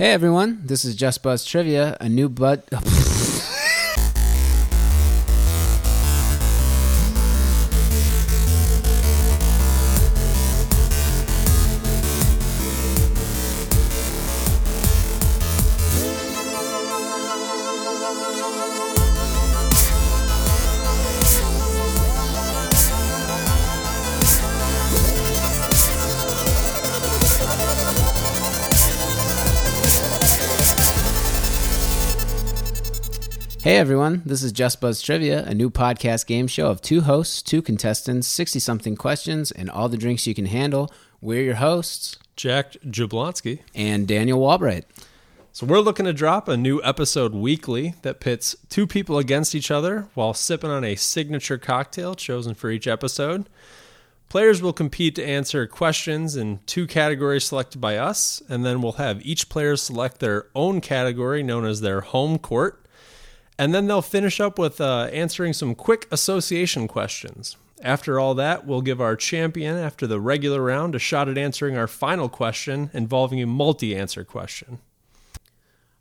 Hey everyone, this is Just Buzzed Trivia, a new bud. Hey everyone, this is Just Buzzed Trivia, a new podcast game show of two hosts, two contestants, 60 something questions, and all the drinks you can handle. We're your hosts, Jack Jablonski. and Daniel Walbright. So we're looking to drop a new episode weekly that pits two people against each other while sipping on a signature cocktail chosen for each episode. Players will compete to answer questions in two categories selected by us, and then we'll have each player select their own category known as their home court. And then they'll finish up with uh, answering some quick association questions. After all that, we'll give our champion, after the regular round, a shot at answering our final question involving a multi answer question.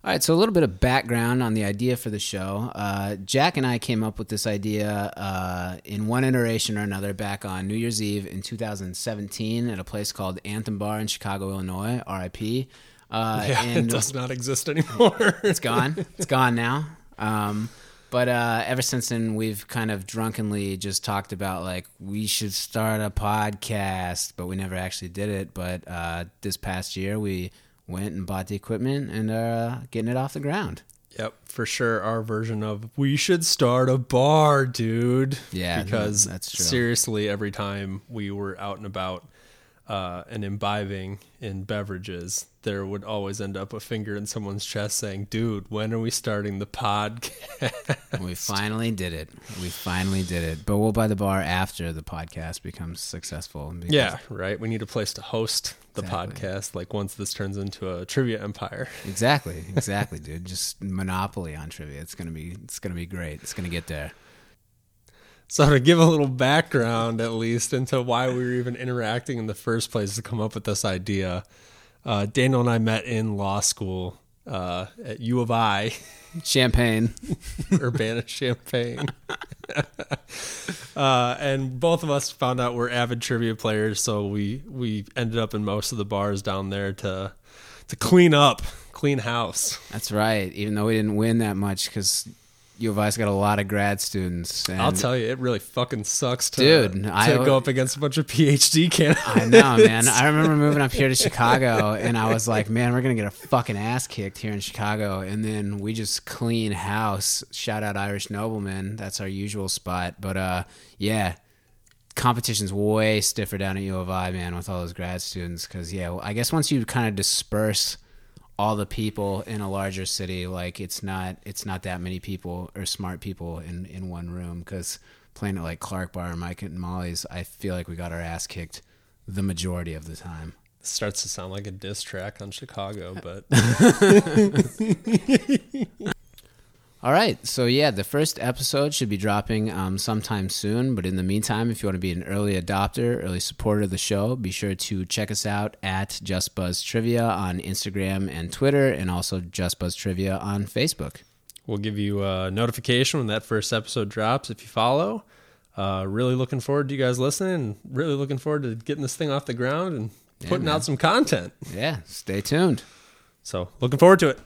All right, so a little bit of background on the idea for the show. Uh, Jack and I came up with this idea uh, in one iteration or another back on New Year's Eve in 2017 at a place called Anthem Bar in Chicago, Illinois, RIP. Uh, Yeah, it does not exist anymore. it's gone. It's gone now. Um, but uh, ever since then, we've kind of drunkenly just talked about like we should start a podcast, but we never actually did it. But uh, this past year, we went and bought the equipment and uh, getting it off the ground. Yep, for sure. Our version of we should start a bar, dude. Yeah, because that's true. seriously, every time we were out and about uh, and imbibing in beverages, there would always end up a finger in someone's chest saying, "Dude, when are we starting the podcast?" We finally did it. We finally did it. But we'll buy the bar after the podcast becomes successful. because- yeah, right. We need a place to host the Exactly. podcast. Like once this turns into a trivia empire. Exactly. Exactly, dude. Just monopoly on trivia. It's gonna be. It's gonna be great. It's gonna get there. So to give a little background, at least, into why we were even interacting in the first place to come up with this idea, uh, Daniel and I met in law school uh, at U of I, Champaign. Urbana Champaign, uh, and both of us found out we're avid trivia players. So we we ended up in most of the bars down there to to clean up, clean house. That's right. Even though we didn't win that much because U of I's got a lot of grad students. And I'll tell you, it really fucking sucks to, Dude, to I- go up against a bunch of PhD candidates. I know, man. I remember moving up here to Chicago, and I was like, "Man, we're gonna get a fucking ass kicked here in Chicago." And then we just clean house. Shout out Irish Nobleman. That's our usual spot. But uh, yeah, competition's way stiffer down at U of I, man, with all those grad students. Because yeah, I guess once you kind of disperse all the people in a larger city, like it's not it's not that many people or smart people in in one room. Because playing at like Clark Bar Mike and Molly's, I feel like we got our ass kicked the majority of the time. starts to sound like a diss track on Chicago, but All right, so yeah, the first episode should be dropping um, sometime soon. But in the meantime, if you want to be an early adopter, early supporter of the show, be sure to check us out at Just Buzzed Trivia on Instagram and Twitter, and also Just Buzzed Trivia on Facebook. we'll give you a notification when that first episode drops if you follow. Uh, really looking forward to you guys listening and really looking forward to getting this thing off the ground and putting man. out some content. Yeah, stay tuned. So, looking forward to it.